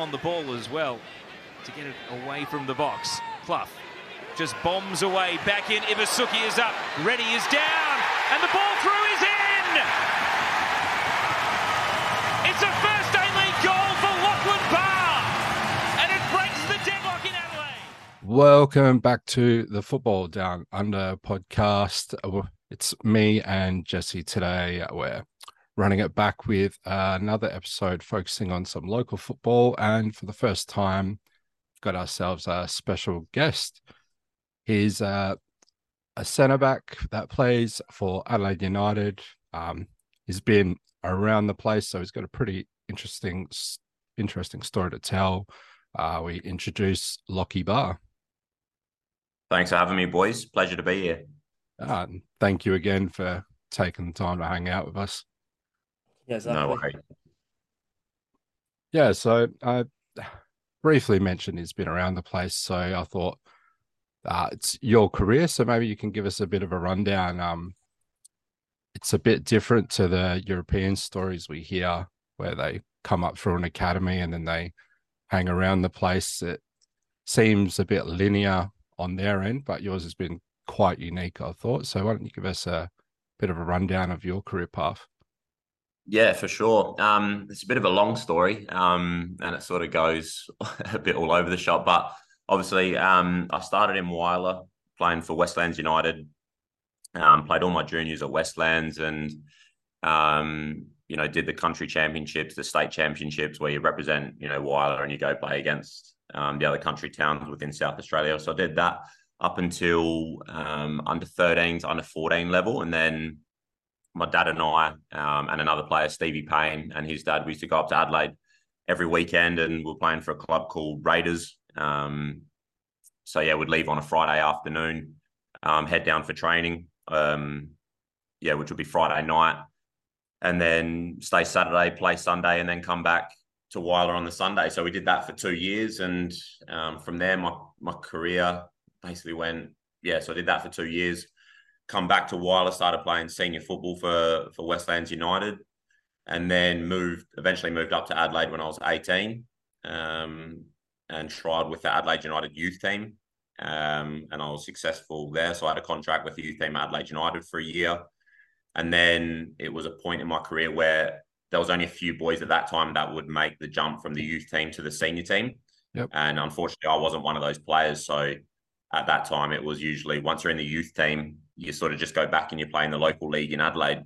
on the ball as well to get it away from the box. Clough just bombs away. Back in. Ibusuki is up. Ready is down. And the ball through is in. It's a first A League goal for Lachlan Barr. And it breaks the deadlock in Adelaide. Welcome back to the Football Down Under podcast. It's me and Jesse today. We're running it back with another episode focusing on some local football. And for the first time, got ourselves a special guest. He's uh, a centre back that plays for Adelaide United. Um, he's been around the place, so he's got a pretty interesting, interesting story to tell. Uh, we introduce Lachie Barr. Thanks for having me, boys. Pleasure to be here. Uh, thank you again for taking the time to hang out with us. Yeah, exactly. No worries. Yeah, so I briefly mentioned he's been around the place, so I thought uh, it's your career, so maybe you can give us a bit of a rundown. Um, it's a bit different to the European stories we hear, where they come up through an academy and then they hang around the place. It seems a bit linear on their end, but yours has been quite unique, I thought. So why don't you give us a bit of a rundown of your career path? Yeah, for sure. Um, it's a bit of a long story, um, and it sort of goes a bit all over the shop. But obviously, um, I started in Whyalla playing for Westlands United. Um, played all my juniors at Westlands, and um, you know, did the country championships, the state championships, where you represent, you know, Whyalla, and you go play against um, the other country towns within South Australia. So I did that up until under 13s, under 14 level, and then my dad and I, um, and another player, Stevie Payne, and his dad, we used to go up to Adelaide every weekend, and we are playing for a club called Raiders. Um, so yeah, we'd leave on a Friday afternoon, um, head down for training. Um, yeah, which would be Friday night, and then stay Saturday, play Sunday, and then come back to Whyalla on the Sunday. So we did that for two years, and um, from there, my my career basically went. Yeah, so I did that for two years come back to Whyalla, started playing senior football for for Westlands United, and then moved eventually moved up to Adelaide when I was eighteen, um, and tried with the Adelaide United youth team, um, and I was successful there. So I had a contract with the youth team Adelaide United for a year, and then it was a point in my career where there was only a few boys at that time that would make the jump from the youth team to the senior team, yep. and unfortunately I wasn't one of those players. So at that time it was usually once you're in the youth team you sort of just go back and you play in the local league in Adelaide,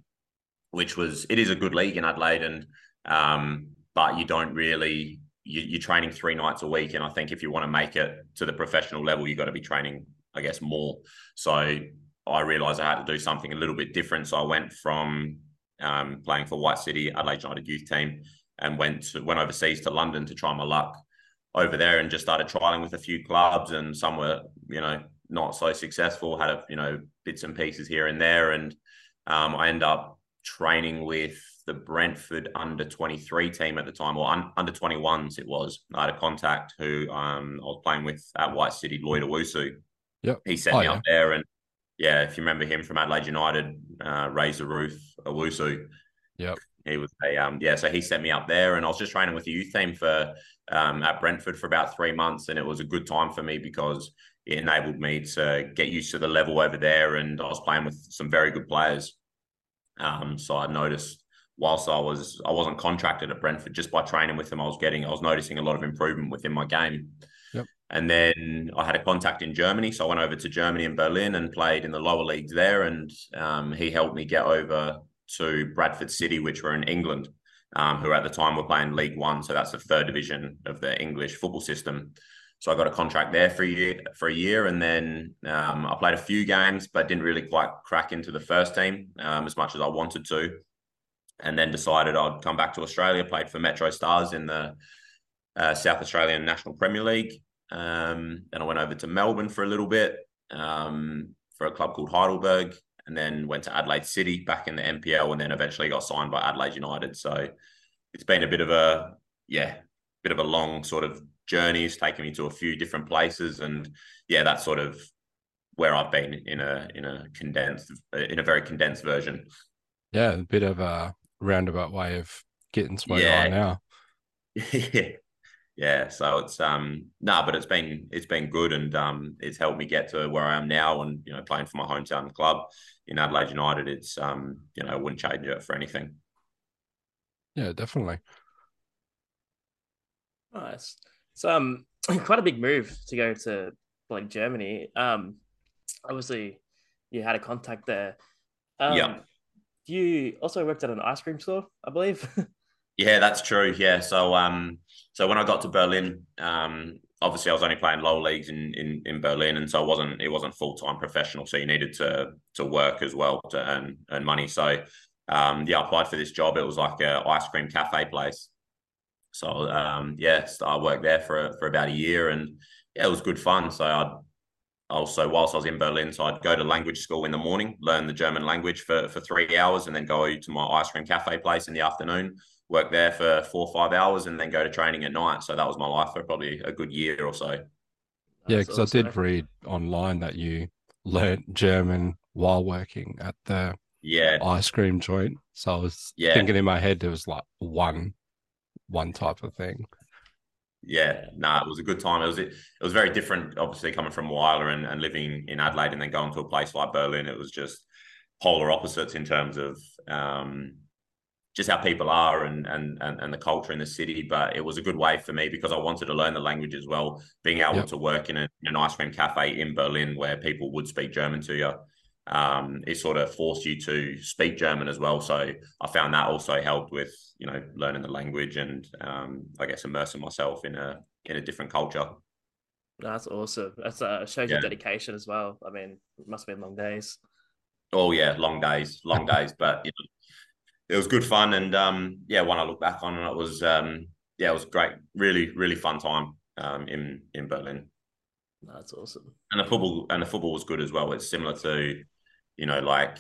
which was it is a good league in Adelaide, and um, but you don't really you, are training three nights a week, and I think if you want to make it to the professional level, you've got to be training, I guess, more. So I realised I had to do something a little bit different. So I went from um, playing for White City Adelaide United youth team and went to, went overseas to London to try my luck over there and just started trialing with a few clubs and some were you know not so successful. Had a you know bits and pieces here and there, and um, I end up training with the Brentford under 23 team at the time, or un- under 21s it was. I had a contact who um, I was playing with at White City, Lloyd Owusu. Yep. He set oh, me yeah. up there. And yeah, if you remember him from Adelaide United, uh, the Roof, Owusu. Yep. He was a, um, yeah, so he set me up there. And I was just training with the youth team for um, at Brentford for about three months. And it was a good time for me because it enabled me to get used to the level over there. And I was playing with some very good players. Um, so I noticed whilst I was I wasn't contracted at Brentford, just by training with them, I was getting I was noticing a lot of improvement within my game. Yep. And then I had a contact in Germany, so I went over to Germany and Berlin and played in the lower leagues there. And um, he helped me get over to Bradford City, which were in England, um, who at the time were playing League One, so that's the third division of the English football system. So I got a contract there for a year, for a year, and then um, I played a few games, but didn't really quite crack into the first team um, as much as I wanted to. And then decided I'd come back to Australia. Played for Metro Stars in the uh, South Australian National Premier League. Um, then I went over to Melbourne for a little bit um, for a club called Heidelberg, and then went to Adelaide City back in the NPL, and then eventually got signed by Adelaide United. So it's been a bit of a yeah, bit of a long sort of journeys, taken me to a few different places, and yeah, that's sort of where I've been in a in a condensed in a very condensed version. Yeah, a bit of a roundabout way of getting to where Yeah. you are now. yeah, yeah. So it's um no, nah, but it's been it's been good and um it's helped me get to where I am now and you know playing for my hometown club in Adelaide United. It's um you know I wouldn't change it for anything. Yeah, definitely. Nice. It's um quite a big move to go to like Germany. Um, obviously you had a contact there. Um, yeah. You also worked at an ice cream store, I believe. yeah, that's true. Yeah. So um, so when I got to Berlin, um, obviously I was only playing low leagues in, in, in Berlin, and so it wasn't it wasn't full time professional. So you needed to to work as well to earn earn money. So um, yeah, I applied for this job. It was like a ice cream cafe place. So um, yeah, I worked there for for about a year, and yeah, it was good fun. So I'd also whilst I was in Berlin, so I'd go to language school in the morning, learn the German language for for three hours, and then go to my ice cream cafe place in the afternoon, work there for four or five hours, and then go to training at night. So that was my life for probably a good year or so. Yeah, because awesome. I did read online that you learned German while working at the yeah ice cream joint. So I was yeah. thinking in my head there was like one one type of thing. Yeah, no, nah, it was a good time. It was it, was very different, obviously coming from Whyalla and, and living in Adelaide and then going to a place like Berlin. It was just polar opposites in terms of um, just how people are and, and and and the culture in the city. But it was a good way for me because I wanted to learn the language as well. Being able yep. to work in, a, in an ice cream cafe in Berlin where people would speak German to you um, it sort of forced you to speak German as well. So I found that also helped with you know learning the language and um, I guess immersing myself in a in a different culture. That's awesome. That's uh, shows yeah. your dedication as well. I mean, it must have been long days. Oh yeah, long days, long days, but you know, it was good fun. And um, yeah, when I look back on it, it was um, yeah, it was great. Really, really fun time um, in in Berlin. That's awesome. And the football and the football was good as well. It's similar to you know, like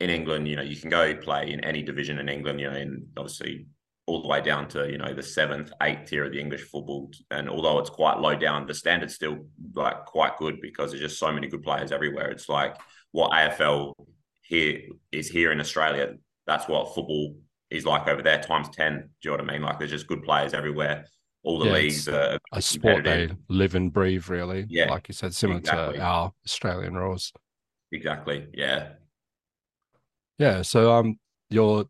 in England, you know, you can go play in any division in England, you know, and obviously all the way down to, you know, the seventh, eighth tier of the English football. And although it's quite low down, the standard's still like quite good because there's just so many good players everywhere. It's like what AFL here is here in Australia. That's what football is like over there times 10. Do you know what I mean? Like there's just good players everywhere. All the yeah, leagues are a sport they live and breathe, really. Yeah. Like you said, similar exactly. to our Australian rules. Exactly. Yeah. Yeah. So um your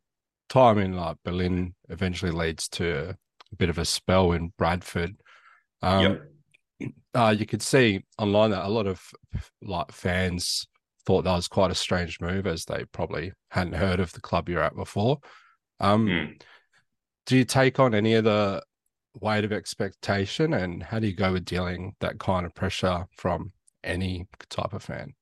time in like Berlin eventually leads to a bit of a spell in Bradford. Um yep. uh, you could see online that a lot of like fans thought that was quite a strange move as they probably hadn't heard of the club you're at before. Um mm. do you take on any of the weight of expectation and how do you go with dealing that kind of pressure from any type of fan?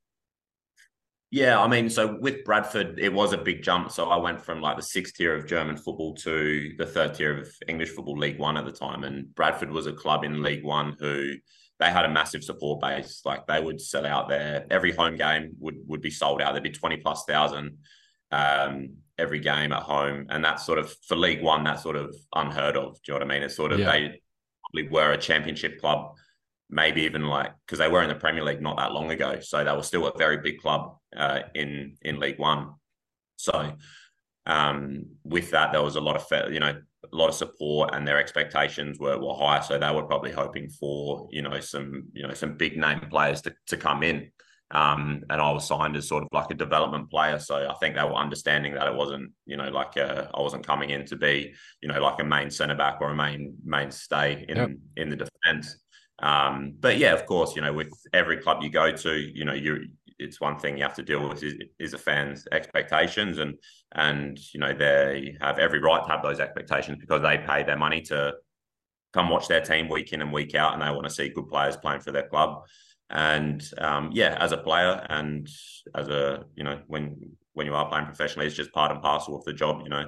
Yeah, I mean, so with Bradford, it was a big jump. So I went from like the sixth tier of German football to the third tier of English football, League One at the time. And Bradford was a club in League One who they had a massive support base. Like they would sell out there. Every home game would would be sold out. There'd be twenty plus thousand um, every game at home, and that's sort of for League One. That's sort of unheard of. Do you know what I mean? It's sort of yeah. they probably were a championship club maybe even like because they were in the Premier League not that long ago, so they were still a very big club uh, in in League One. So um, with that, there was a lot of you know a lot of support, and their expectations were were high. So they were probably hoping for you know some you know some big name players to to come in. Um, and I was signed as sort of like a development player, so I think they were understanding that it wasn't, you know, like a, I wasn't coming in to be, you know, like a main centre back or a main mainstay in yep. in the defence. Um, but yeah, of course, you know, with every club you go to, you know, you it's one thing you have to deal with is, is a fan's expectations, and and you know they have every right to have those expectations because they pay their money to come watch their team week in and week out, and they want to see good players playing for their club. And um, yeah, as a player and as a you know when when you are playing professionally, it's just part and parcel of the job. You know,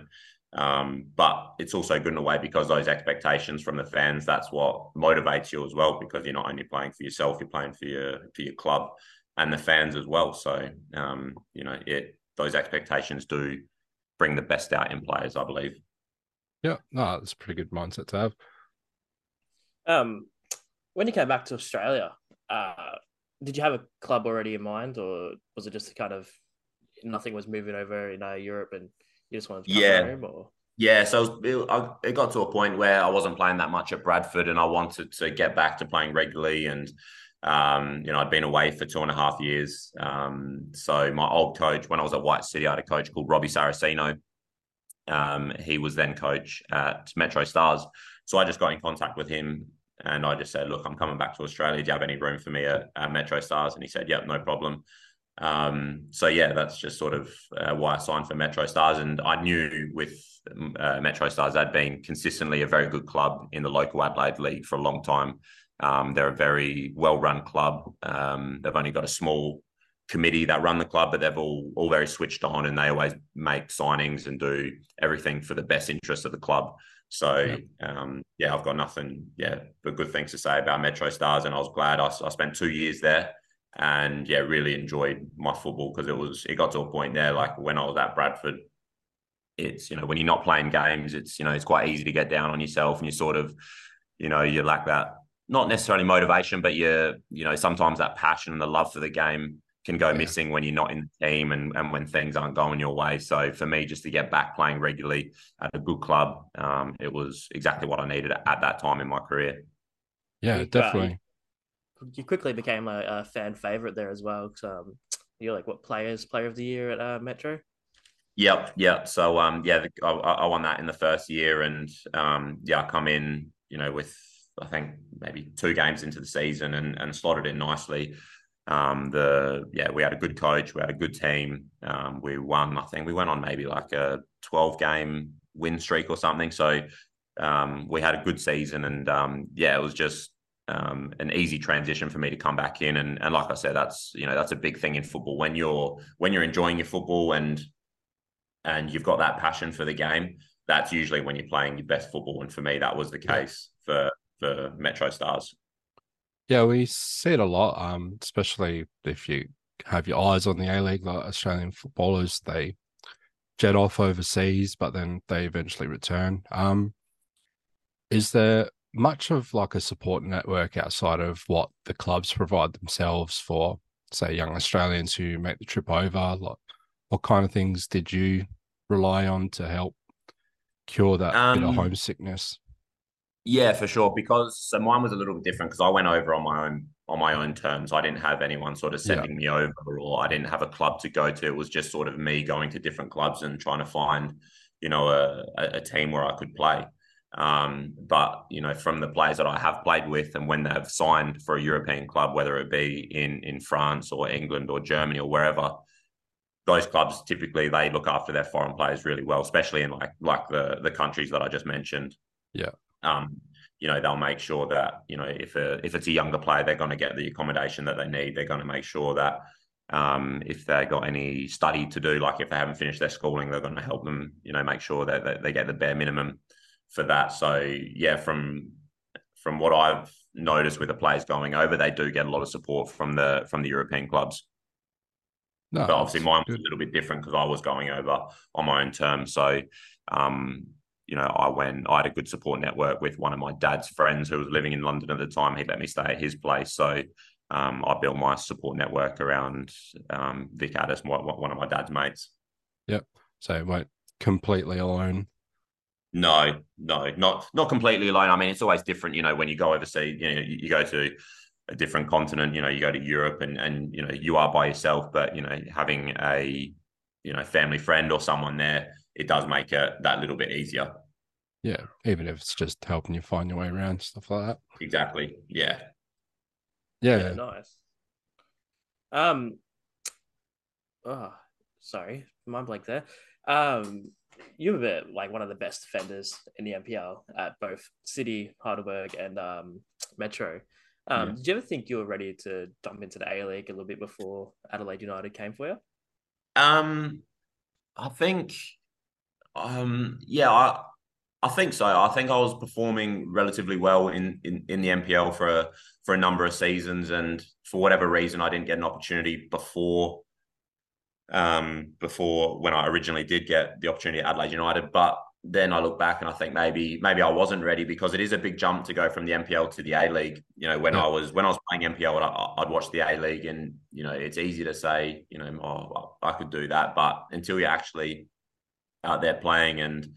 um, but it's also good in a way because those expectations from the fans, that's what motivates you as well, because you're not only playing for yourself, you're playing for your for your club and the fans as well. So um, you know, it those expectations do bring the best out in players, I believe. Yeah, no, that's a pretty good mindset to have. Um, when you came back to Australia, uh, did you have a club already in mind, or was it just kind of nothing was moving over in uh, Europe and you just wanted to yeah. Home, or? Yeah, so it, it, got to a point where I wasn't playing that much at Bradford, and I wanted to get back to playing regularly. And um, you know, I'd been away for two and a half years. Um, so my old coach, when I was at White City, I had a coach called Robbie Saraceno. Um, he was then coach at Metro Stars. So I just got in contact with him, and I just said, "Look, I'm coming back to Australia. Do you have any room for me at, at Metro Stars?" And he said, "Yep, no problem." Um, so yeah, that's just sort of uh, why I signed for Metro Stars, and I knew with uh, Metro Stars they'd been consistently a very good club in the local Adelaide League for a long time. Um, they're a very well-run club. Um, they've only got a small committee that run the club, but they've all all very switched on, and they always make signings and do everything for the best interest of the club. So yeah, um, yeah I've got nothing, yeah, but good things to say about Metro Stars, and I was glad I, I spent two years there and yeah, really enjoyed my football because it was it got to a point there like when I was at Bradford, it's you know when you're not playing games, it's you know it's quite easy to get down on yourself and you sort of you know you lack that not necessarily motivation, but you you know sometimes that passion and the love for the game can go yeah. missing when you're not in the team and, and when things aren't going your way. So for me, just to get back playing regularly at a good club, um, it was exactly what I needed at that time in my career. Yeah, definitely you quickly became a, a fan favorite there as well. Um, you're like what players player of the year at uh, Metro. Yep, yep. So um, yeah, the, I, I, won that in the first year, and um, yeah, I come in, you know, with I think maybe two games into the season and and slotted in nicely. Um, the yeah, we had a good coach, we had a good team. Um, we won. I think we went on maybe like a twelve game win streak or something. So um, we had a good season, and um, yeah, it was just um, an easy transition for me to come back in. And, and like I said, that's you know that's a big thing in football when you're when you're enjoying your football and and you've got that passion for the game. That's usually when you're playing your best football. And for me, that was the case for for Metro Stars. Yeah, we see it a lot, um, especially if you have your eyes on the A League, like Australian footballers, they jet off overseas, but then they eventually return. Um, is there much of like a support network outside of what the clubs provide themselves for, say, young Australians who make the trip over? Like, what kind of things did you rely on to help cure that um, bit of um, homesickness? Yeah, for sure. Because so mine was a little bit different because I went over on my own on my own terms. I didn't have anyone sort of sending yeah. me over, or I didn't have a club to go to. It was just sort of me going to different clubs and trying to find, you know, a, a team where I could play. Um, but you know, from the players that I have played with, and when they've signed for a European club, whether it be in in France or England or Germany or wherever, those clubs typically they look after their foreign players really well, especially in like like the the countries that I just mentioned. Yeah. Um, you know, they'll make sure that you know if a if it's a younger player, they're going to get the accommodation that they need. They're going to make sure that um, if they got any study to do, like if they haven't finished their schooling, they're going to help them. You know, make sure that, that they get the bare minimum for that. So yeah, from from what I've noticed with the players going over, they do get a lot of support from the from the European clubs. No, but obviously mine was good. a little bit different because I was going over on my own terms. So um, you know, I went I had a good support network with one of my dad's friends who was living in London at the time. He let me stay at his place. So um, I built my support network around um, Vic Addis, one of my dad's mates. Yep. So it went completely alone no, no, not not completely alone. I mean, it's always different. You know, when you go overseas, you know, you, you go to a different continent. You know, you go to Europe, and and you know, you are by yourself. But you know, having a you know family friend or someone there, it does make it that little bit easier. Yeah, even if it's just helping you find your way around, stuff like that. Exactly. Yeah. Yeah. yeah nice. Um. Oh, sorry, mind blank there. Um you were like one of the best defenders in the NPL at both City, Heidelberg, and um, Metro. Um, yeah. Did you ever think you were ready to jump into the A League a little bit before Adelaide United came for you? Um, I think, um, yeah, I, I think so. I think I was performing relatively well in, in, in the NPL for a, for a number of seasons, and for whatever reason, I didn't get an opportunity before um, before when I originally did get the opportunity at Adelaide United. But then I look back and I think maybe maybe I wasn't ready because it is a big jump to go from the NPL to the A League. You know, when yeah. I was when I was playing NPL, I'd, I'd watch the A League, and you know, it's easy to say, you know, oh, I could do that, but until you're actually out there playing and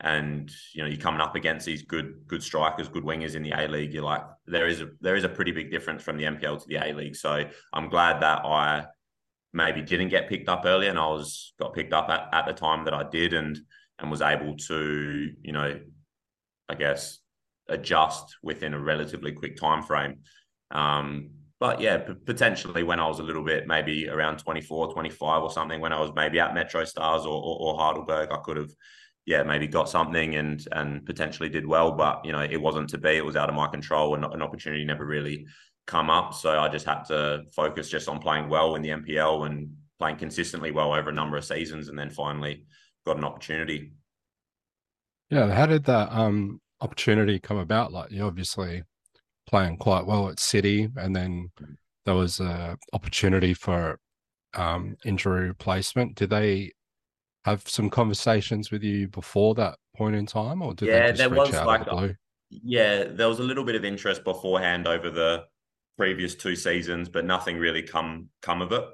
and you know you're coming up against these good good strikers, good wingers in the A League. You're like there is a there is a pretty big difference from the NPL to the A League. So I'm glad that I maybe didn't get picked up earlier, and I was got picked up at, at the time that I did, and and was able to you know I guess adjust within a relatively quick time frame. Um, but yeah, p- potentially when I was a little bit maybe around 24, 25 or something, when I was maybe at Metro Stars or, or, or Heidelberg, I could have yeah, maybe got something and and potentially did well, but you know, it wasn't to be. It was out of my control, and an opportunity never really come up. So I just had to focus just on playing well in the NPL and playing consistently well over a number of seasons, and then finally got an opportunity. Yeah, how did that um opportunity come about? Like you obviously playing quite well at City, and then there was a opportunity for um injury replacement. Did they have some conversations with you before that point in time, or did yeah, they just there reach was out like the blue? yeah, there was a little bit of interest beforehand over the previous two seasons, but nothing really come come of it.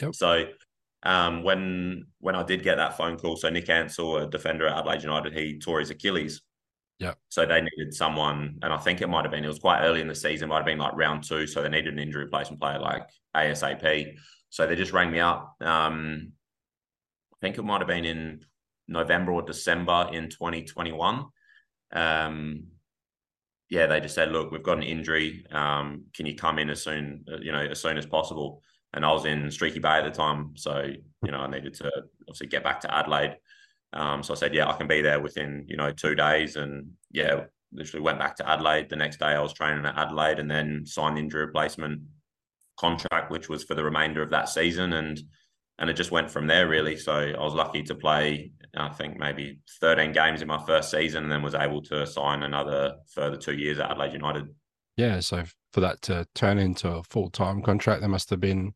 Yep. So um, when when I did get that phone call, so Nick Ansell, a defender at Adelaide United, he tore his Achilles. Yeah. So they needed someone, and I think it might have been it was quite early in the season, might have been like round two. So they needed an injury replacement player like ASAP. So they just rang me up. Um, I think it might have been in November or December in 2021. Um, yeah, they just said, "Look, we've got an injury. Um, can you come in as soon, you know, as soon as possible?" And I was in Streaky Bay at the time, so you know, I needed to obviously get back to Adelaide. Um, so I said, "Yeah, I can be there within you know two days." And yeah, literally went back to Adelaide. The next day, I was training at Adelaide, and then signed the injury replacement contract, which was for the remainder of that season, and and it just went from there really. So I was lucky to play, I think maybe 13 games in my first season, and then was able to sign another further two years at Adelaide United. Yeah, so for that to turn into a full time contract, there must have been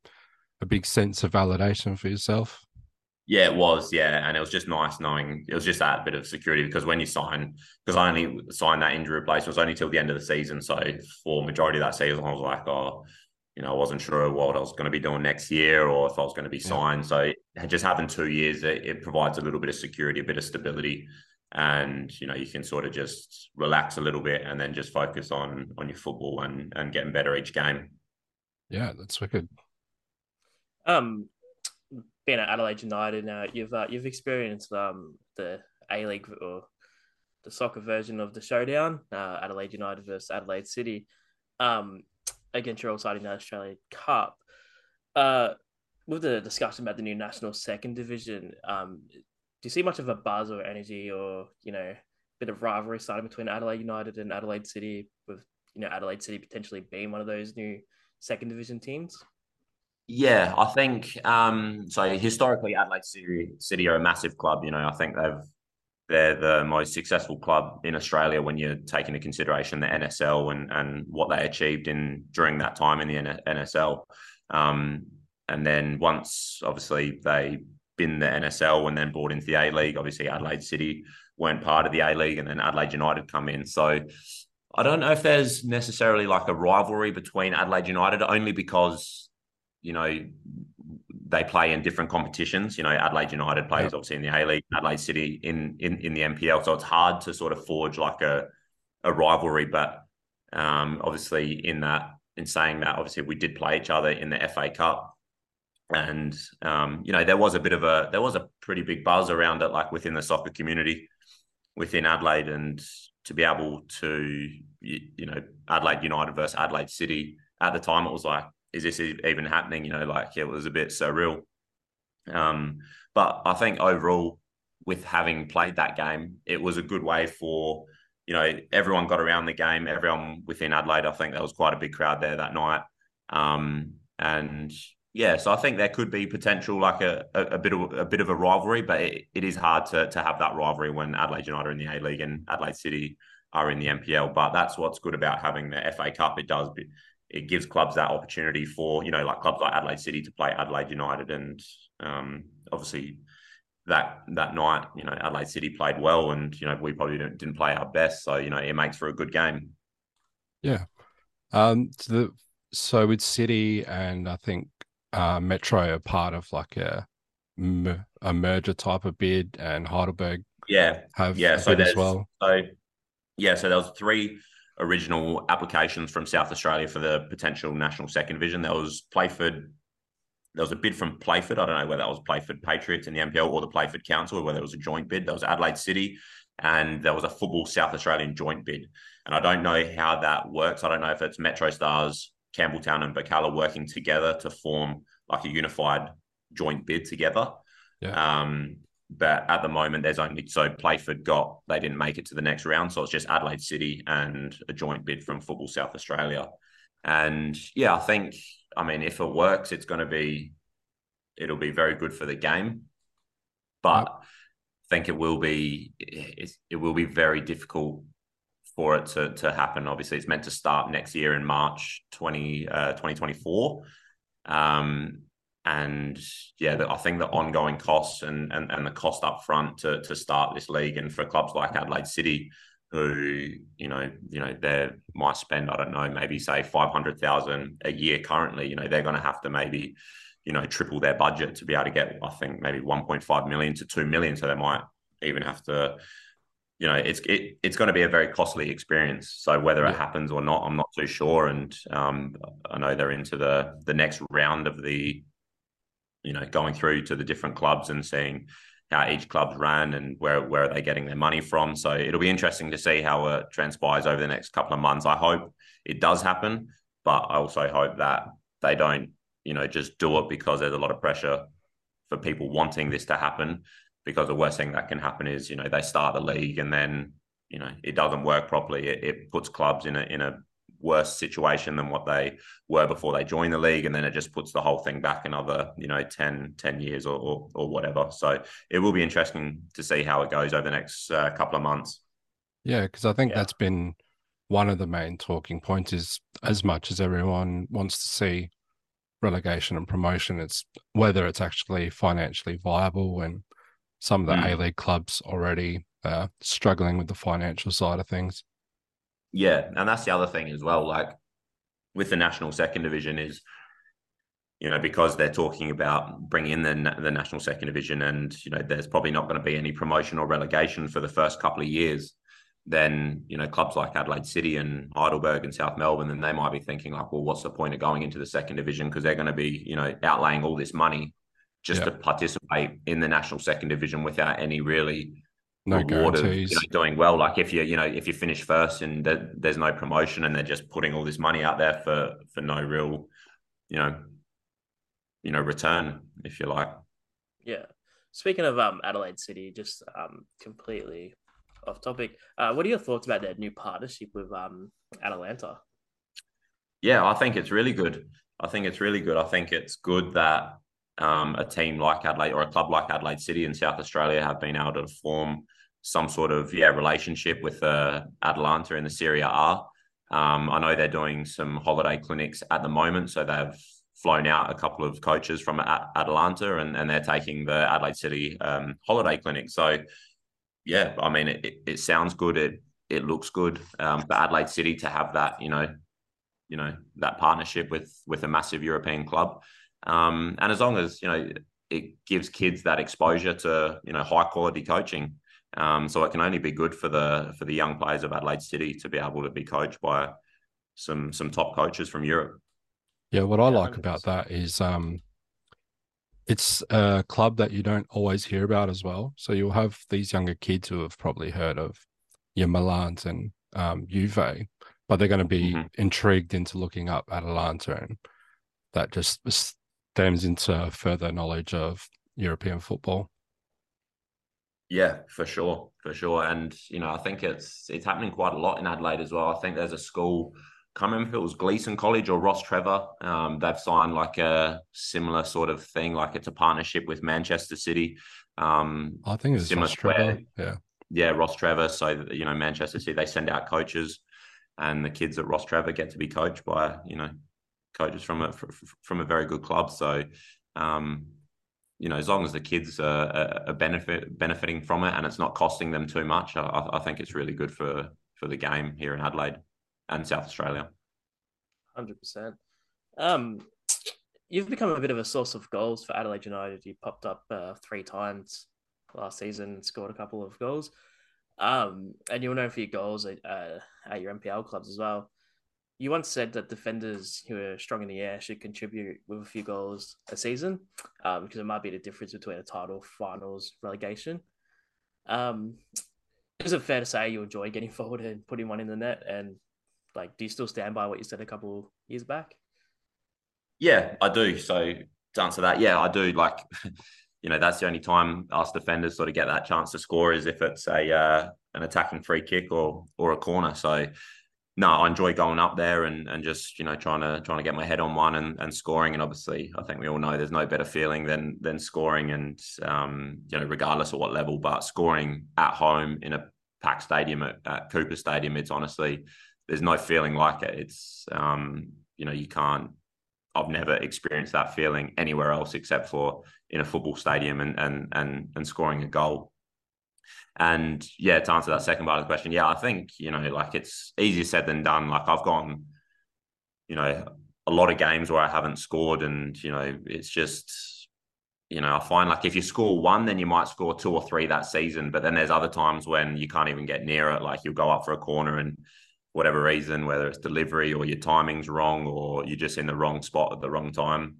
a big sense of validation for yourself. Yeah, it was. Yeah, and it was just nice knowing it was just that bit of security because when you sign, because I only signed that injury replacement was only till the end of the season. So for majority of that season, I was like, oh, you know, I wasn't sure what I was going to be doing next year or if I was going to be signed. Yeah. So just having two years, it, it, provides a little bit of security, a bit of stability, and you know, you can sort of just relax a little bit and then just focus on on your football and and getting better each game. Yeah, that's wicked. Um, being at Adelaide United now, you've uh, you've experienced um the A League or the soccer version of the showdown, uh, Adelaide United versus Adelaide City. Um, against your old side in the Australian Cup. Uh, with the discussion about the new national second division, um, do you see much of a buzz or energy or you know bit of rivalry starting between Adelaide United and Adelaide City, with you know Adelaide City potentially being one of those new second division teams? Yeah, I think um, so. Historically, Adelaide City, City are a massive club. You know, I think they've they're the most successful club in Australia when you take into consideration the NSL and, and what they achieved in during that time in the NSL. Um, and then once, obviously, they been the NSL and then brought into the A League. Obviously, Adelaide City weren't part of the A League, and then Adelaide United come in. So I don't know if there's necessarily like a rivalry between Adelaide United, only because you know they play in different competitions. You know, Adelaide United plays obviously in the A League, Adelaide City in, in in the NPL. So it's hard to sort of forge like a a rivalry. But um, obviously, in that, in saying that, obviously we did play each other in the FA Cup, and um, you know there was a bit of a there was a pretty big buzz around it, like within the soccer community within Adelaide, and to be able to you, you know Adelaide United versus Adelaide City at the time, it was like is this even happening? You know, like it was a bit surreal. Um, but I think overall, with having played that game, it was a good way for you know everyone got around the game. Everyone within Adelaide, I think there was quite a big crowd there that night. Um, and yeah, so I think there could be potential like a, a, a bit of a bit of a rivalry, but it, it is hard to to have that rivalry when Adelaide United are in the A League and Adelaide City are in the NPL. But that's what's good about having the FA Cup. It does it gives clubs that opportunity for you know like clubs like Adelaide City to play Adelaide United, and um, obviously that that night you know Adelaide City played well, and you know we probably didn't, didn't play our best, so you know it makes for a good game. Yeah. Um. So, the, so with City and I think uh, Metro are part of like a a merger type of bid, and Heidelberg Yeah, have yeah. So as well. so yeah. So there was three original applications from South Australia for the potential national second division. There was Playford. There was a bid from Playford. I don't know whether that was Playford Patriots in the NPL or the Playford Council, or whether it was a joint bid. There was Adelaide City, and there was a football South Australian joint bid. And I don't know how that works. I don't know if it's Metro Stars, Campbelltown, and Bacala working together to form like a unified joint bid together. Yeah. Um, but at the moment, there's only so Playford got they didn't make it to the next round, so it's just Adelaide City and a joint bid from Football South Australia. And yeah, I think I mean if it works, it's going to be it'll be very good for the game, but I think it will be it, will be very difficult for it to to happen. Obviously, it's meant to start next year in March 20, uh, 2024. Um, and yeah, the, I think the ongoing costs and, and and the cost up front to to start this league and for clubs like Adelaide City, who you know you know they might spend I don't know maybe say five hundred thousand a year currently, you know they're going to have to maybe you know triple their budget to be able to get I think maybe one point five million to two million, so they might even have to. You know, it's it, it's going to be a very costly experience. So whether it happens or not, I'm not too sure. And um, I know they're into the the next round of the you know, going through to the different clubs and seeing how each club's ran and where where are they getting their money from. So it'll be interesting to see how it transpires over the next couple of months. I hope it does happen, but I also hope that they don't, you know, just do it because there's a lot of pressure for people wanting this to happen. Because the worst thing that can happen is, you know, they start the league and then, you know, it doesn't work properly. It, it puts clubs in a in a worse situation than what they were before they joined the league and then it just puts the whole thing back another you know 10 10 years or or, or whatever so it will be interesting to see how it goes over the next uh, couple of months Yeah, because I think Yeah. that's been one of the main talking points is as much as everyone wants to see relegation and promotion, it's whether it's actually financially viable and some of the Mm. A League clubs already uh, struggling with the financial side of things. Yeah and that's the other thing as well like with the national second division is you know because they're talking about bringing in the, the national second division and you know there's probably not going to be any promotion or relegation for the first couple of years then you know clubs like Adelaide City and Heidelberg and South Melbourne then they might be thinking like well what's the point of going into the second division because they're going to be you know outlaying all this money just Yeah. to participate in the national second division without any really No reward of guarantees. you know, doing well. Like if you you know if you finish first and th- there's no promotion and they're just putting all this money out there for for no real you know you know return if you like. Yeah. Speaking of um Adelaide City, just um completely off topic. Uh, what are your thoughts about their new partnership with um Atalanta? Yeah, I think it's really good. I think it's really good. I think it's good that um, a team like Adelaide or a club like Adelaide City in South Australia have been able to form some sort of yeah relationship with uh, Atalanta in the Serie A. Um, I know they're doing some holiday clinics at the moment, so they've flown out a couple of coaches from A- Atalanta and, and they're taking the Adelaide City um, holiday clinic. So yeah, I mean it, it, it sounds good. It it looks good um, for Adelaide City to have that you know you know that partnership with with a massive European club. Um, and as long as you know it gives kids that exposure to you know high quality coaching, um, so it can only be good for the for the young players of Adelaide City to be able to be coached by some some top coaches from Europe. Yeah, what I like about that is um it's a club that you don't always hear about as well. So you'll have these younger kids who have probably heard of your Milans and um Juve, but they're going to be Mhm. intrigued into looking up Atalanta and that just stems into further knowledge of European football. Yeah, for sure, for sure. And you know, I think it's it's happening quite a lot in Adelaide as well. I think there's a school, can't remember if it was Gleeson College or Rostrevor. Um, they've signed like a similar sort of thing, like it's a partnership with Manchester City. Um, I think it's Similar Rostrevor. Yeah. yeah, Rostrevor. So you know, Manchester City they send out coaches, and the kids at Rostrevor get to be coached by you know coaches from a fr- fr- from a very good club. So, um, you know, as long as the kids are, are benefit benefiting from it and it's not costing them too much, I, I think it's really good for for the game here in Adelaide and South Australia. Hundred percent. Um, you've become a bit of a source of goals for Adelaide United. You popped up uh, three times last season, scored a couple of goals. Um, and you'll known for your goals at, uh, at your NPL clubs as well. You once said that defenders who are strong in the air should contribute with a few goals a season, um, because it might be the difference between a title, finals, relegation. Um, is it fair to say you enjoy getting forward and putting one in the net? And like, do you still stand by what you said a couple years back? Yeah, I do. So to answer that, yeah, I do. Like, you know, that's the only time us defenders sort of get that chance to score is if it's a uh, an attacking free kick or or a corner. So no, I enjoy going up there and and just you know trying to trying to get my head on one and, and scoring. And obviously, I think we all know there's no better feeling than than scoring. And um, you know, regardless of what level, but scoring at home in a packed stadium at, at Coopers Stadium, it's honestly there's no feeling like it. It's um, you know you can't I've never experienced that feeling anywhere else except for in a football stadium and and and and scoring a goal. And yeah, to answer that second part of the question, yeah, I think you know, like it's easier said than done. Like I've gone, you know, a lot of games where I haven't scored, and you know, it's just, you know, I find like if you score one, then you might score two or three that season. But then there's other times when you can't even get near it. Like you'll go up for a corner and whatever reason, whether it's delivery or your timing's wrong or you're just in the wrong spot at the wrong time,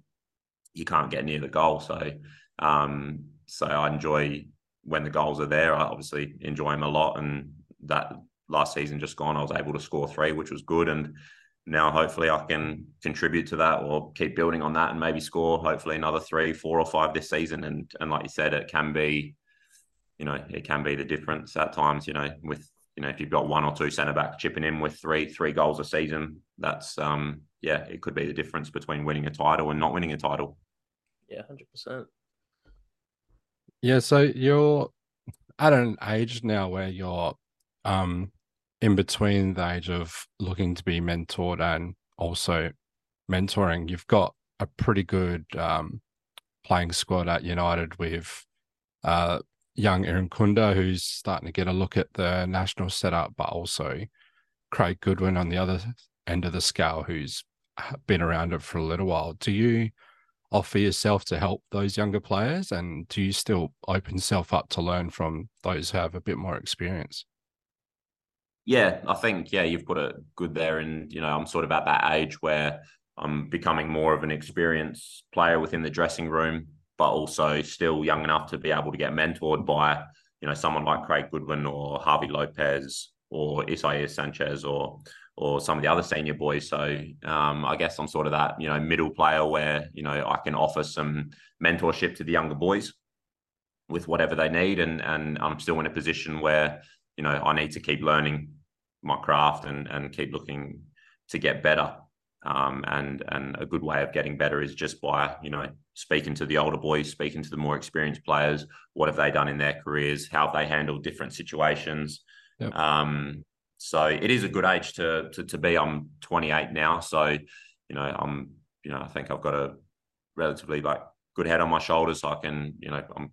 you can't get near the goal. So, um, so I enjoy when the goals are there. I obviously enjoy them a lot. And that last season just gone, I was able to score three, which was good. And now hopefully I can contribute to that or keep building on that and maybe score hopefully another three, four or five this season. And and like you said, it can be, you know, it can be the difference at times, you know, with you know, if you've got one or two centre backs chipping in with three three goals a season, that's um yeah, it could be the difference between winning a title and not winning a title. Yeah, hundred percent. Yeah, so you're at an age now where you're um in between the age of looking to be mentored and also mentoring. You've got a pretty good um playing squad at United with uh young Kunda, who's starting to get a look at the national setup, but also Craig Goodwin on the other end of the scale, who's been around it for a little while. Do you offer yourself to help those younger players, and do you still open yourself up to learn from those who have a bit more experience? Yeah, I think yeah, you've got it good there, and you know I'm sort of at that age where I'm becoming more of an experienced player within the dressing room but also still young enough to be able to get mentored by you know someone like Craig Goodwin or Javi Lopez or Isaias Sanchez or or some of the other senior boys. So um, I guess I'm sort of that you know middle player where you know I can offer some mentorship to the younger boys with whatever they need, and and I'm still in a position where you know I need to keep learning my craft and and keep looking to get better. Um, and and a good way of getting better is just by you know speaking to the older boys, speaking to the more experienced players. What have they done in their careers? How have they handled different situations? Yep. Um, so it is a good age to, to to be. I'm 28 now, so you know I'm you know I think I've got a relatively like good head on my shoulders. So I can you know I'm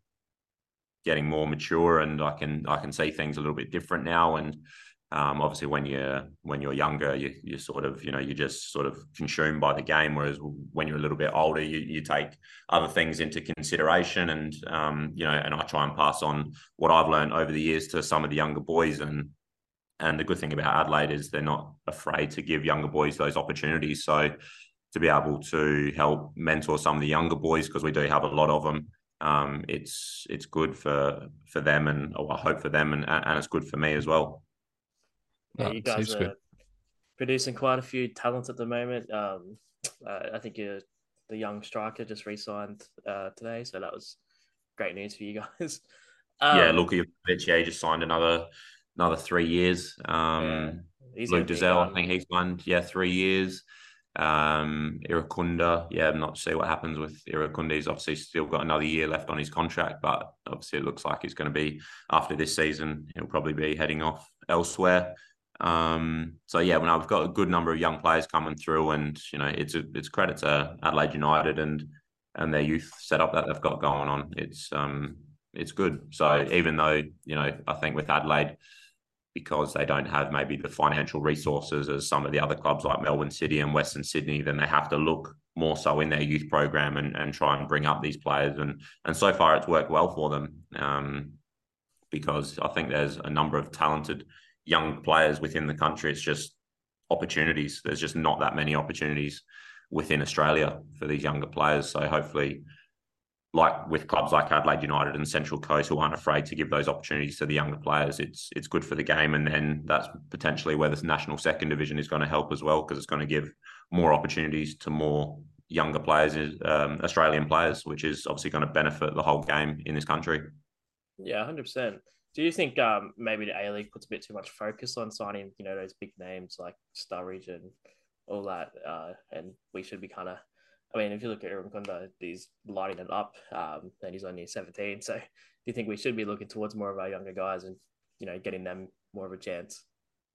getting more mature and I can I can see things a little bit different now and um, obviously, when you're when you're younger, you you sort of you know you just sort of consumed by the game. Whereas when you're a little bit older, you, you take other things into consideration, and um, you know, and I try and pass on what I've learned over the years to some of the younger boys. And and the good thing about Adelaide is they're not afraid to give younger boys those opportunities. So to be able to help mentor some of the younger boys because we do have a lot of them. Um, it's it's good for for them, and or I hope for them, and and it's good for me as well. Yeah, you guys are good. producing quite a few talents at the moment. Um, uh, I think you're the young striker just re-signed uh, today, so that was great news for you guys. Um, yeah, Luka Jovanovic, yeah, just signed another another three years. Um, yeah, Luke Duzel, I think he's signed yeah three years. Um, Irankunda, yeah, I'm not sure what happens with Irankunda. He's obviously still got another year left on his contract, but obviously it looks like he's going to be after this season. He'll probably be heading off elsewhere. Um, so yeah, when I've got a good number of young players coming through, and you know, it's a, it's credit to Adelaide United and and their youth setup that they've got going on. It's um it's good. So even though you know, I think with Adelaide, because they don't have maybe the financial resources as some of the other clubs like Melbourne City and Western Sydney, then they have to look more so in their youth program and, and try and bring up these players. And and so far it's worked well for them um, because I think there's a number of talented young players within the country. It's just opportunities. There's just not that many opportunities within Australia for these younger players. So hopefully, like with clubs like Adelaide United and Central Coast, who aren't afraid to give those opportunities to the younger players, it's it's good for the game. And then that's potentially where this national second division is going to help as well because it's going to give more opportunities to more younger players, um, Australian players, which is obviously going to benefit the whole game in this country. Yeah, hundred percent. Do you think um, maybe the A League puts a bit too much focus on signing, you know, those big names like Sturridge and all that, uh, and we should be kind of. I mean, if you look at Irankunda, he's lighting it up, um, and he's only 17. So, do you think we should be looking towards more of our younger guys and you know getting them more of a chance?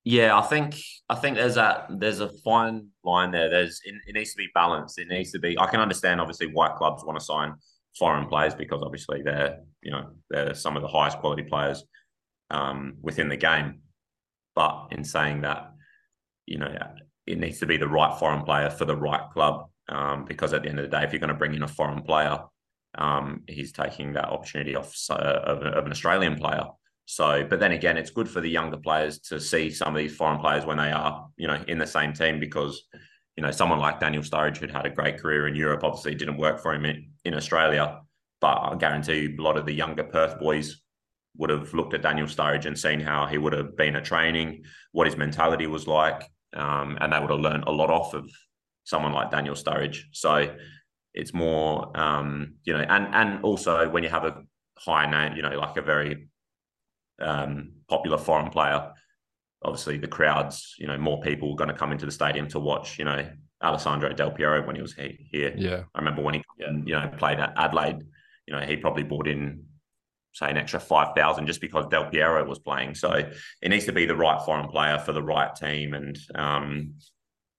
Yeah, I think I think there's a there's a fine line there. There's it, it needs to be balanced. It needs to be. I can understand obviously why clubs want to sign foreign players because obviously they're you know they're some of the highest quality players um, within the game. But in saying that, you know, it needs to be the right foreign player for the right club um, because at the end of the day, if you're going to bring in a foreign player, um, he's taking that opportunity off uh, of, of an Australian player. So, but then again, it's good for the younger players to see some of these foreign players when they are, you know, in the same team because, you know, someone like Daniel Sturridge, who'd had a great career in Europe, obviously didn't work for him in, in Australia. But I guarantee a lot of the younger Perth boys would have looked at Daniel Sturridge and seen how he would have been at training, what his mentality was like, um, and they would have learned a lot off of someone like Daniel Sturridge. So it's more, um, you know, and and also when you have a high name, you know, like a very um, popular foreign player, obviously the crowds, you know, more people going to come into the stadium to watch, you know, Alessandro Del Piero when he was here. Yeah. I remember when he, you know, played at Adelaide, you know, he probably brought in, say, an extra 5,000 just because Del Piero was playing. So it needs to be the right foreign player for the right team. And um,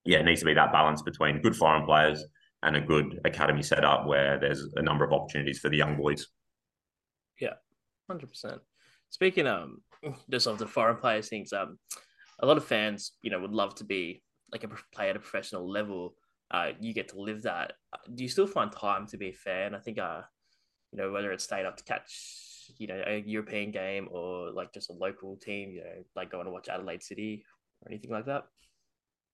yeah, it needs to be that balance between good foreign players and a good academy setup where there's a number of opportunities for the young boys. Yeah, 100%. Speaking um just of the foreign players things, um, a lot of fans, you know, would love to be like a player at a professional level. Uh, you get to live that. Do you still find time to be a fan? I think, uh, you know, whether it's staying up to catch, you know, a European game or like just a local team, you know, like going to watch Adelaide City or anything like that.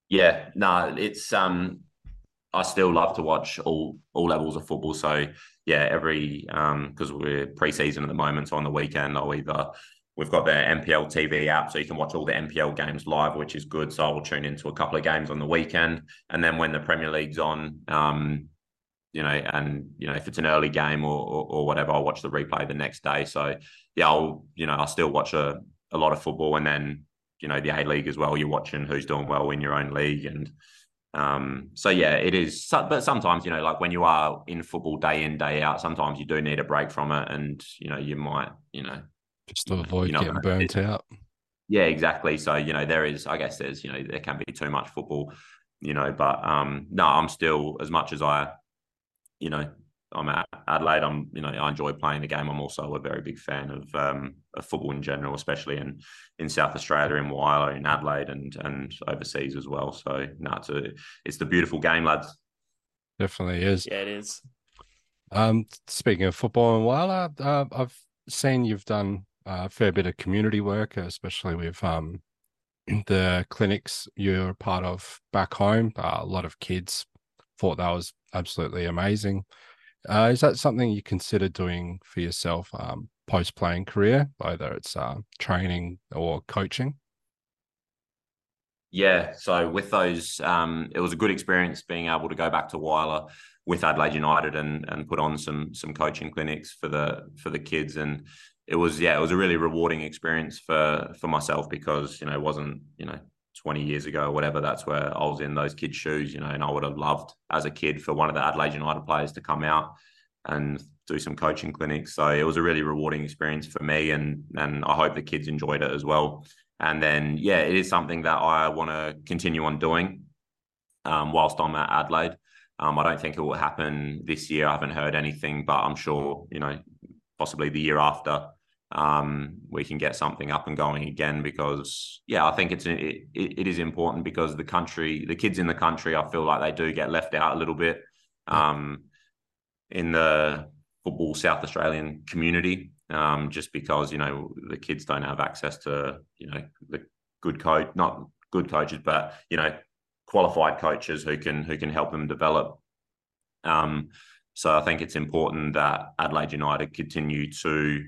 Yeah, no, it's um I still love to watch all all levels of football. So yeah, every um because we're preseason at the moment, so on the weekend I'll either we've got the NPL TV app, so you can watch all the NPL games live, which is good. So I will tune into a couple of games on the weekend, and then when the Premier League's on, um, you know, and you know if it's an early game or, or, or whatever, I'll watch the replay the next day. So yeah, I'll you know I'll still watch a a lot of football, and then you know the A League as well. You're watching who's doing well in your own league and um, so yeah, it is. But sometimes, you know, like when you are in football day in day out, sometimes you do need a break from it, and you know, you might, you know, just to avoid you know, getting burnt out. Yeah, exactly. So you know, there is, I guess, there's, you know, there can be too much football, you know, but um, no, I'm still as much as I, you know, I'm at Adelaide. I'm, you know, I enjoy playing the game. I'm also a very big fan of um, of football in general, especially in in South Australia, in Whyalla, in Adelaide, and and overseas as well. So no, it's a it's the beautiful game, lads. Definitely is. Yeah, it is. Um, speaking of football in Whyalla, uh, I've seen you've done a fair bit of community work, especially with um the clinics you're part of back home. Uh, a lot of kids thought that was absolutely amazing. Uh, is that something you consider doing for yourself um, post playing career, whether it's uh, training or coaching? Yeah, so with those, um, it was a good experience being able to go back to Whyalla with Adelaide United and and put on some some coaching clinics for the for the kids, and it was yeah, it was a really rewarding experience for for myself because you know it wasn't you know 20 years ago or whatever, that's where I was in those kids' shoes, you know, and I would have loved as a kid for one of the Adelaide United players to come out and do some coaching clinics. So it was a really rewarding experience for me and and I hope the kids enjoyed it as well. And then yeah, it is something that I want to continue on doing um, whilst I'm at Adelaide. Um, I don't think it will happen this year. I haven't heard anything, but I'm sure, you know, possibly the year after um, we can get something up and going again because yeah, I think it's it, it is important because the country, the kids in the country, I feel like they do get left out a little bit um, in the football South Australian community, um, just because you know the kids don't have access to you know the good coach, not good coaches, but you know qualified coaches who can who can help them develop. Um, so I think it's important that Adelaide United continue to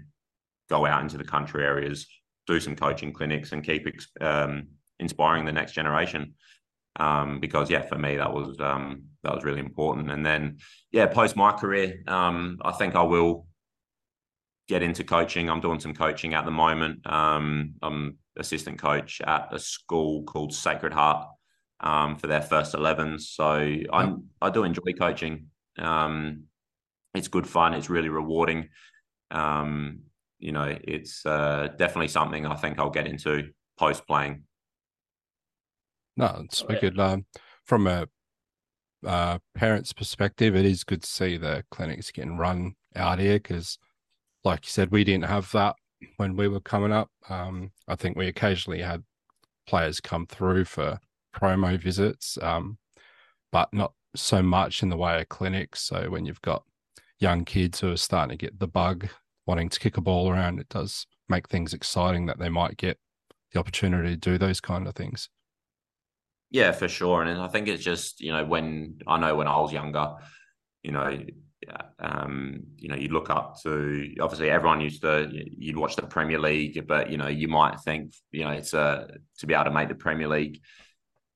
go out into the country areas, do some coaching clinics, and keep um, inspiring the next generation. Um, because yeah, for me that was um, that was really important. And then yeah, post my career, um, I think I will get into coaching. I'm doing some coaching at the moment. Um, I'm assistant coach at a school called Sacred Heart um, for their first 11s. So I I do enjoy coaching. Um, it's good fun. It's really rewarding. Um, you know, it's uh, definitely something I think I'll get into post playing. No, it's oh, good. Um, from a uh, parent's perspective, it is good to see the clinics getting run out here because, like you said, we didn't have that when we were coming up. Um, I think we occasionally had players come through for promo visits, um, but not so much in the way of clinics. So when you've got young kids who are starting to get the bug, wanting to kick a ball around, it does make things exciting that they might get the opportunity to do those kind of things. Yeah, for sure. And I think it's just, you know, when I know when I was younger, you know, um, you know, you look up to obviously everyone used to you'd watch the Premier League, but you know, you might think, you know, it's a to be able to make the Premier League,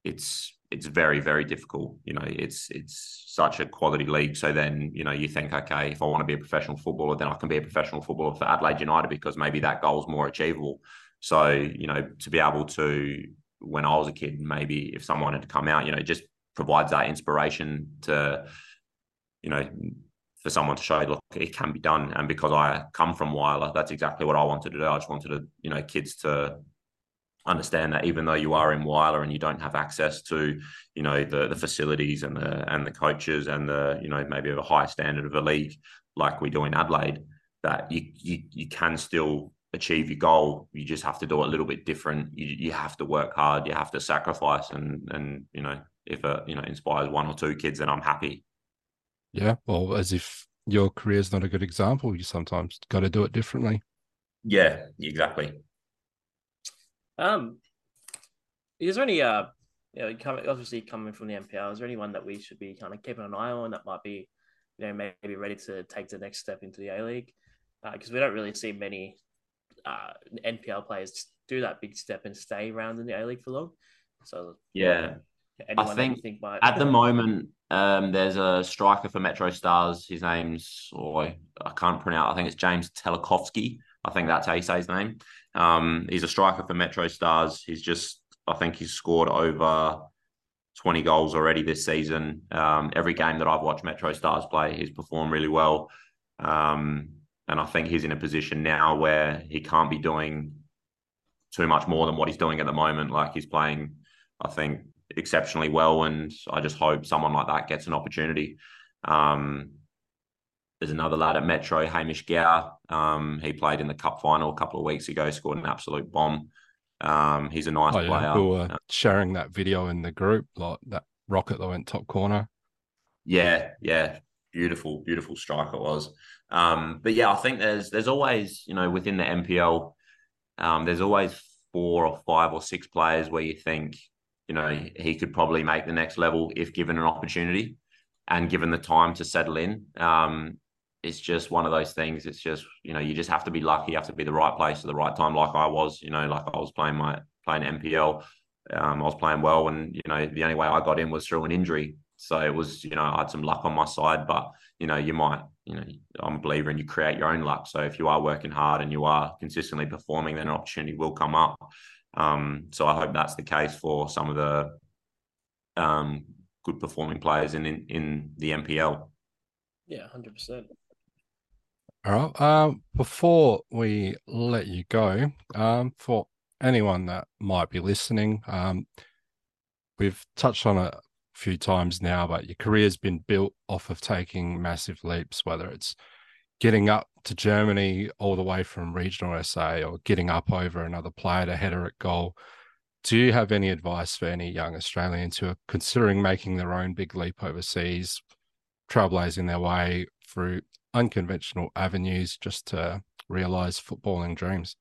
it's it's very very difficult. You know, it's it's such a quality league. So then you know you think, okay, if I want to be a professional footballer, then I can be a professional footballer for Adelaide United because maybe that goal is more achievable. So you know to be able to when I was a kid, maybe if someone had to come out, you know, just provides that inspiration to you know for someone to show, look, it can be done. And because I come from Whyalla, that's exactly what I wanted to do. I just wanted to, you know, kids to understand that even though you are in Whyalla and you don't have access to, you know, the the facilities and the and the coaches and the, you know, maybe a high standard of a league like we do in Adelaide, that you you you can still achieve your goal. You just have to do it a little bit different. You you have to work hard. You have to sacrifice, and and you know if it you know inspires one or two kids, then I'm happy. Yeah, well, as if your career is not a good example. You sometimes got to do it differently. Yeah, exactly. Um, is there any uh, you know, coming obviously coming from the NPL, is there anyone that we should be kind of keeping an eye on that might be, you know, maybe ready to take the next step into the A League? Because uh, we don't really see many uh, NPL players do that big step and stay around in the A League for long. So yeah, I think, think might... at the moment um, there's a striker for Metro Stars. His name's oh, I can't pronounce. I think it's James Telekovsky. I think that's how you say his name. Um, he's a striker for Metro Stars. He's just, I think he's scored over 20 goals already this season. Um, every game that I've watched Metro Stars play, he's performed really well. Um, and I think he's in a position now where he can't be doing too much more than what he's doing at the moment. Like he's playing, I think, exceptionally well. And I just hope someone like that gets an opportunity. Um, there's another lad at Metro, Hamish Gower. Um, he played in the cup final a couple of weeks ago, scored an absolute bomb. Um, he's a nice oh, yeah. player. We were sharing that video in the group, like that rocket that went top corner. Yeah, yeah, beautiful, beautiful strike it was. Um, but yeah, I think there's there's always you know within the NPL, um, there's always four or five or six players where you think you know he could probably make the next level if given an opportunity and given the time to settle in. Um, it's just one of those things. It's just you know you just have to be lucky. You have to be the right place at the right time, like I was. You know, like I was playing my playing NPL. Um, I was playing well, and you know the only way I got in was through an injury. So it was you know I had some luck on my side, but you know you might you know I'm a believer and you create your own luck. So if you are working hard and you are consistently performing, then an opportunity will come up. Um, so I hope that's the case for some of the um, good performing players in in, in the NPL. Yeah, hundred percent. All right. Um, before we let you go, um, for anyone that might be listening, um, we've touched on it a few times now, but your career's been built off of taking massive leaps, whether it's getting up to Germany all the way from regional SA or getting up over another player to header at goal. Do you have any advice for any young Australians who are considering making their own big leap overseas, trailblazing their way through unconventional avenues just to realize footballing dreams.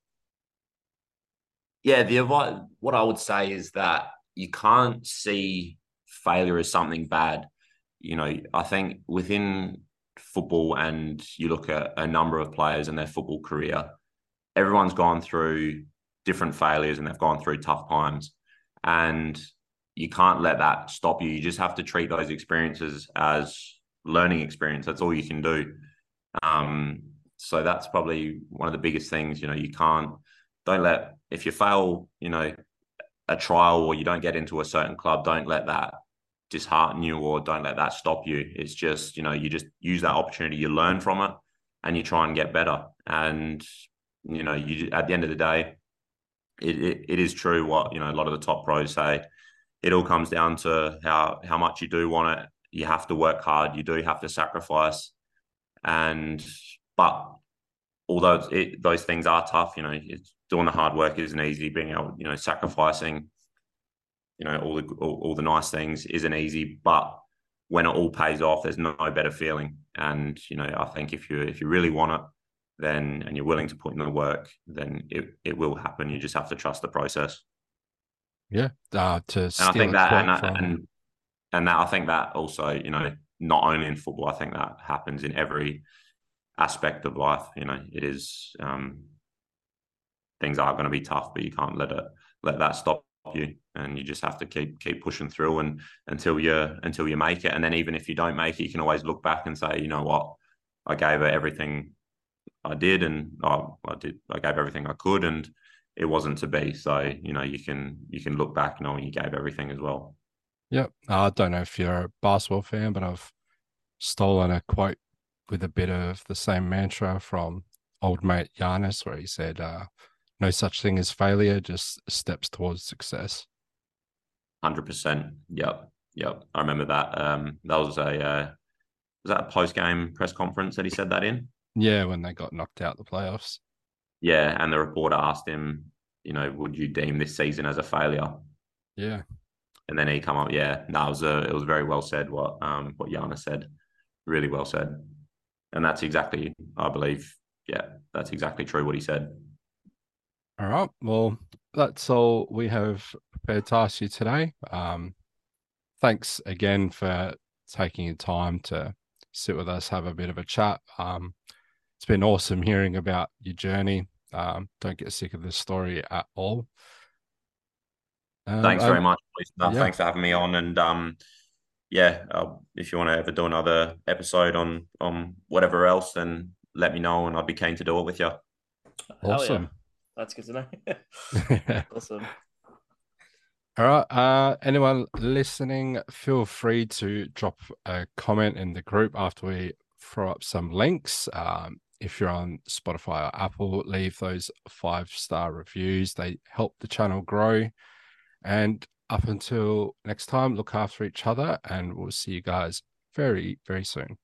Yeah, the what I would say is that you can't see failure as something bad. You know, I think within football, and you look at a number of players in their football career, everyone's gone through different failures and they've gone through tough times. And you can't let that stop you. You just have to treat those experiences as learning experience. That's all you can do. Um, so that's probably one of the biggest things. You know, you can't don't let if you fail, you know, a trial or you don't get into a certain club, don't let that dishearten you or don't let that stop you. It's just, you know, you just use that opportunity, you learn from it and you try and get better. And, you know, you at the end of the day, it, it, it is true what, you know, a lot of the top pros say. It all comes down to how how much you do want it. You have to work hard. You do have to sacrifice. And but although it, those things are tough, you know, it's doing the hard work isn't easy. Being able, you know, sacrificing, you know, all the all, all, the nice things isn't easy. But when it all pays off, there's no better feeling. And you know, I think if you if you really want it, then and you're willing to put in the work, then it it will happen. You just have to trust the process. Yeah, uh, to and I think that and, from... and and that I think that also, you know, not only in football, I think that happens in every aspect of life. You know, it is um, things are going to be tough, but you can't let it let that stop you, and you just have to keep keep pushing through and until you until you make it. And then even if you don't make it, you can always look back and say, you know what, I gave it everything I did, and I, I did I gave everything I could, and it wasn't to be. So you know you can you can look back knowing you gave everything as well. Yep. I don't know if you're a basketball fan, but I've stolen a quote with a bit of the same mantra from old mate Giannis, where he said, uh, "No such thing as failure, just steps towards success." Hundred percent. Yep. Yep. I remember that. Um, that was a uh, was that a post game press conference that he said that in? Yeah, when they got knocked out the playoffs. Yeah, and the reporter asked him, you know, would you deem this season as a failure? Yeah. And then he come up, yeah, it was a, it was very well said what um what Yana said, really well said and that's exactly, I believe, yeah, that's exactly true what he said. All right. Well, that's all we have prepared to ask you today. Um, thanks again for taking your time to sit with us, have a bit of a chat. Um, it's been awesome hearing about your journey. Um, don't get sick of this story at all. Um, thanks very much. Yeah. Thanks for having me on. And um, yeah, uh, if you want to ever do another episode on on whatever else, then let me know, and I'd be keen to do it with you. Awesome. Yeah. That's good to know. awesome. All right. Uh, anyone listening, feel free to drop a comment in the group after we throw up some links. Um, if you're on Spotify or Apple, leave those five star reviews. They help the channel grow. And up until next time, look after each other, and we'll see you guys very, very soon.